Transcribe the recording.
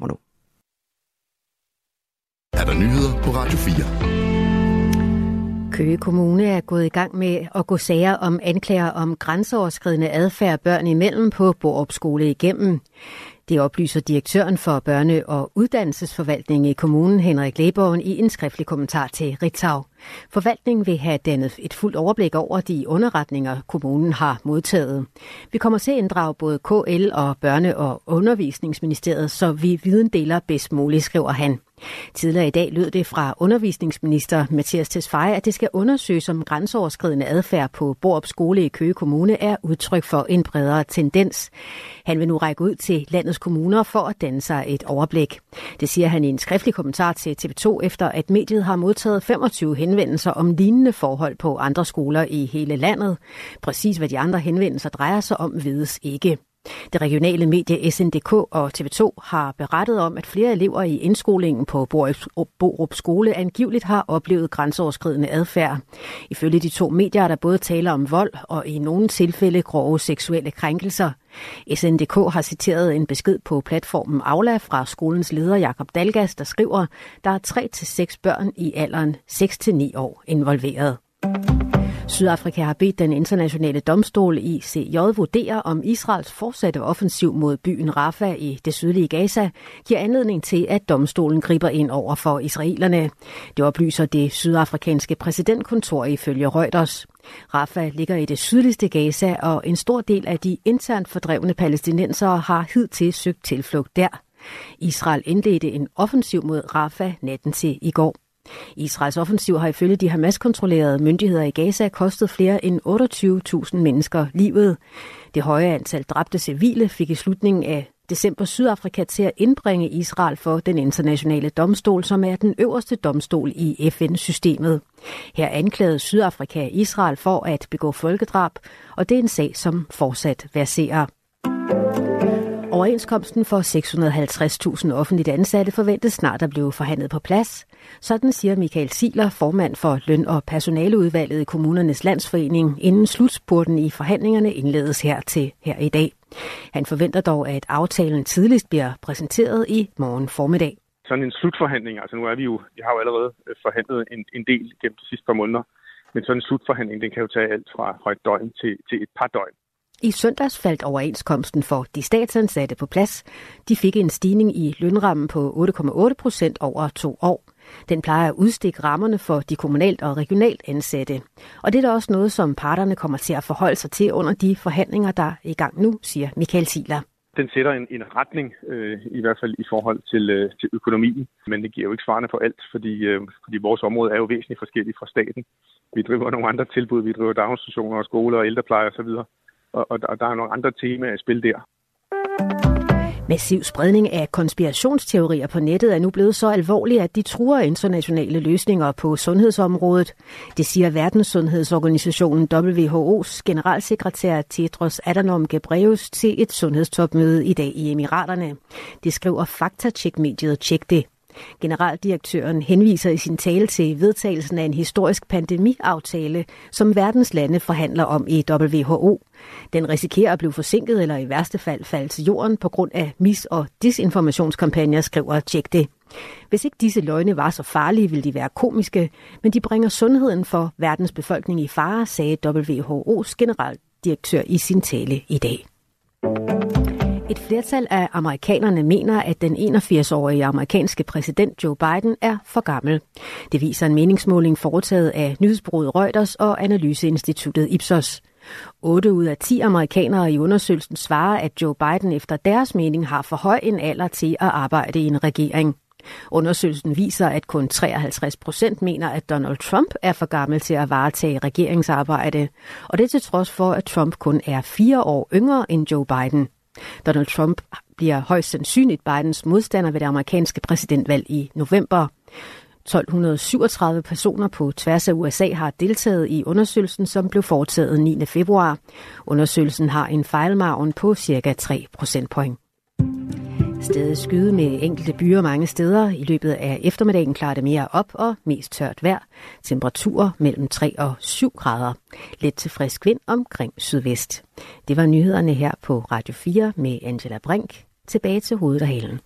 nu. Er der nyheder på Radio 4? Køge Kommune er gået i gang med at gå sager om anklager om grænseoverskridende adfærd børn imellem på Borup Skole igennem. Det oplyser direktøren for børne- og uddannelsesforvaltningen i kommunen, Henrik Leborgen, i en skriftlig kommentar til Ritzau. Forvaltningen vil have dannet et fuldt overblik over de underretninger, kommunen har modtaget. Vi kommer til at inddrage både KL og Børne- og Undervisningsministeriet, så vi viden deler bedst muligt, skriver han. Tidligere i dag lød det fra undervisningsminister Mathias Tesfaye, at det skal undersøges, om grænseoverskridende adfærd på Borup Skole i Køge Kommune er udtryk for en bredere tendens. Han vil nu række ud til landets kommuner for at danne sig et overblik. Det siger han i en skriftlig kommentar til TV2, efter at mediet har modtaget 25 henvendelser om lignende forhold på andre skoler i hele landet. Præcis hvad de andre henvendelser drejer sig om, vides ikke. Det regionale medie SNDK og TV2 har berettet om, at flere elever i indskolingen på Borup Skole angiveligt har oplevet grænseoverskridende adfærd. Ifølge de to medier er der både tale om vold og i nogle tilfælde grove seksuelle krænkelser. SNDK har citeret en besked på platformen Aula fra skolens leder Jakob Dalgas, der skriver, der er 3-6 børn i alderen 6-9 år involveret. Sydafrika har bedt den internationale domstol ICJ vurdere, om Israels fortsatte offensiv mod byen Rafah i det sydlige Gaza giver anledning til, at domstolen griber ind over for israelerne. Det oplyser det sydafrikanske præsidentkontor ifølge Reuters. Rafah ligger i det sydligste Gaza, og en stor del af de internt fordrevne palæstinensere har hidtil søgt tilflugt der. Israel indledte en offensiv mod Rafah natten til i går. Israels offensiv har ifølge de Hamas-kontrollerede myndigheder i Gaza kostet flere end 28.000 mennesker livet. Det høje antal dræbte civile fik i slutningen af december Sydafrika til at indbringe Israel for den internationale domstol, som er den øverste domstol i FN-systemet. Her anklagede Sydafrika Israel for at begå folkedrab, og det er en sag, som fortsat verserer. Overenskomsten for 650.000 offentligt ansatte forventes snart at blive forhandlet på plads. Sådan siger Michael Siler, formand for løn- og personaleudvalget i kommunernes landsforening, inden slutspurten i forhandlingerne indledes her til her i dag. Han forventer dog, at aftalen tidligst bliver præsenteret i morgen formiddag. Sådan en slutforhandling, altså nu er vi jo, vi har jo allerede øh, forhandlet en, en del gennem de sidste par måneder, men sådan en slutforhandling, den kan jo tage alt fra, fra et døgn til, til et par døgn. I søndags faldt overenskomsten for de statsansatte på plads. De fik en stigning i lønrammen på 8,8 procent over to år. Den plejer at udstikke rammerne for de kommunalt og regionalt ansatte. Og det er da også noget, som parterne kommer til at forholde sig til under de forhandlinger, der er i gang nu, siger Michael Siler. Den sætter en, en retning, øh, i hvert fald i forhold til, øh, til økonomien, men det giver jo ikke svarene på alt, fordi, øh, fordi vores område er jo væsentligt forskelligt fra staten. Vi driver nogle andre tilbud, vi driver daginstitutioner og skoler og ældrepleje osv., og, og, og der er nogle andre temaer i spil der. Massiv spredning af konspirationsteorier på nettet er nu blevet så alvorlig, at de truer internationale løsninger på sundhedsområdet. Det siger Verdenssundhedsorganisationen WHO's generalsekretær Tedros Adhanom Ghebreyesus til et sundhedstopmøde i dag i Emiraterne. Det skriver faktacheck-mediet Check det. Generaldirektøren henviser i sin tale til vedtagelsen af en historisk pandemiaftale, som verdens lande forhandler om i WHO. Den risikerer at blive forsinket eller i værste fald falde til jorden på grund af mis- og disinformationskampagner, skriver Tjek det. Hvis ikke disse løgne var så farlige, ville de være komiske, men de bringer sundheden for verdens befolkning i fare, sagde WHO's generaldirektør i sin tale i dag. Et flertal af amerikanerne mener, at den 81-årige amerikanske præsident Joe Biden er for gammel. Det viser en meningsmåling foretaget af nyhedsbureauet Reuters og analyseinstituttet Ipsos. 8 ud af 10 amerikanere i undersøgelsen svarer, at Joe Biden efter deres mening har for høj en alder til at arbejde i en regering. Undersøgelsen viser, at kun 53 procent mener, at Donald Trump er for gammel til at varetage regeringsarbejde. Og det til trods for, at Trump kun er fire år yngre end Joe Biden. Donald Trump bliver højst sandsynligt Bidens modstander ved det amerikanske præsidentvalg i november. 1237 personer på tværs af USA har deltaget i undersøgelsen, som blev foretaget 9. februar. Undersøgelsen har en fejlmargen på ca. 3 procentpoint. Stedet skyde med enkelte byer mange steder. I løbet af eftermiddagen klarer det mere op og mest tørt vejr. Temperaturer mellem 3 og 7 grader. Lidt til frisk vind omkring sydvest. Det var nyhederne her på Radio 4 med Angela Brink. Tilbage til hovedet og halen.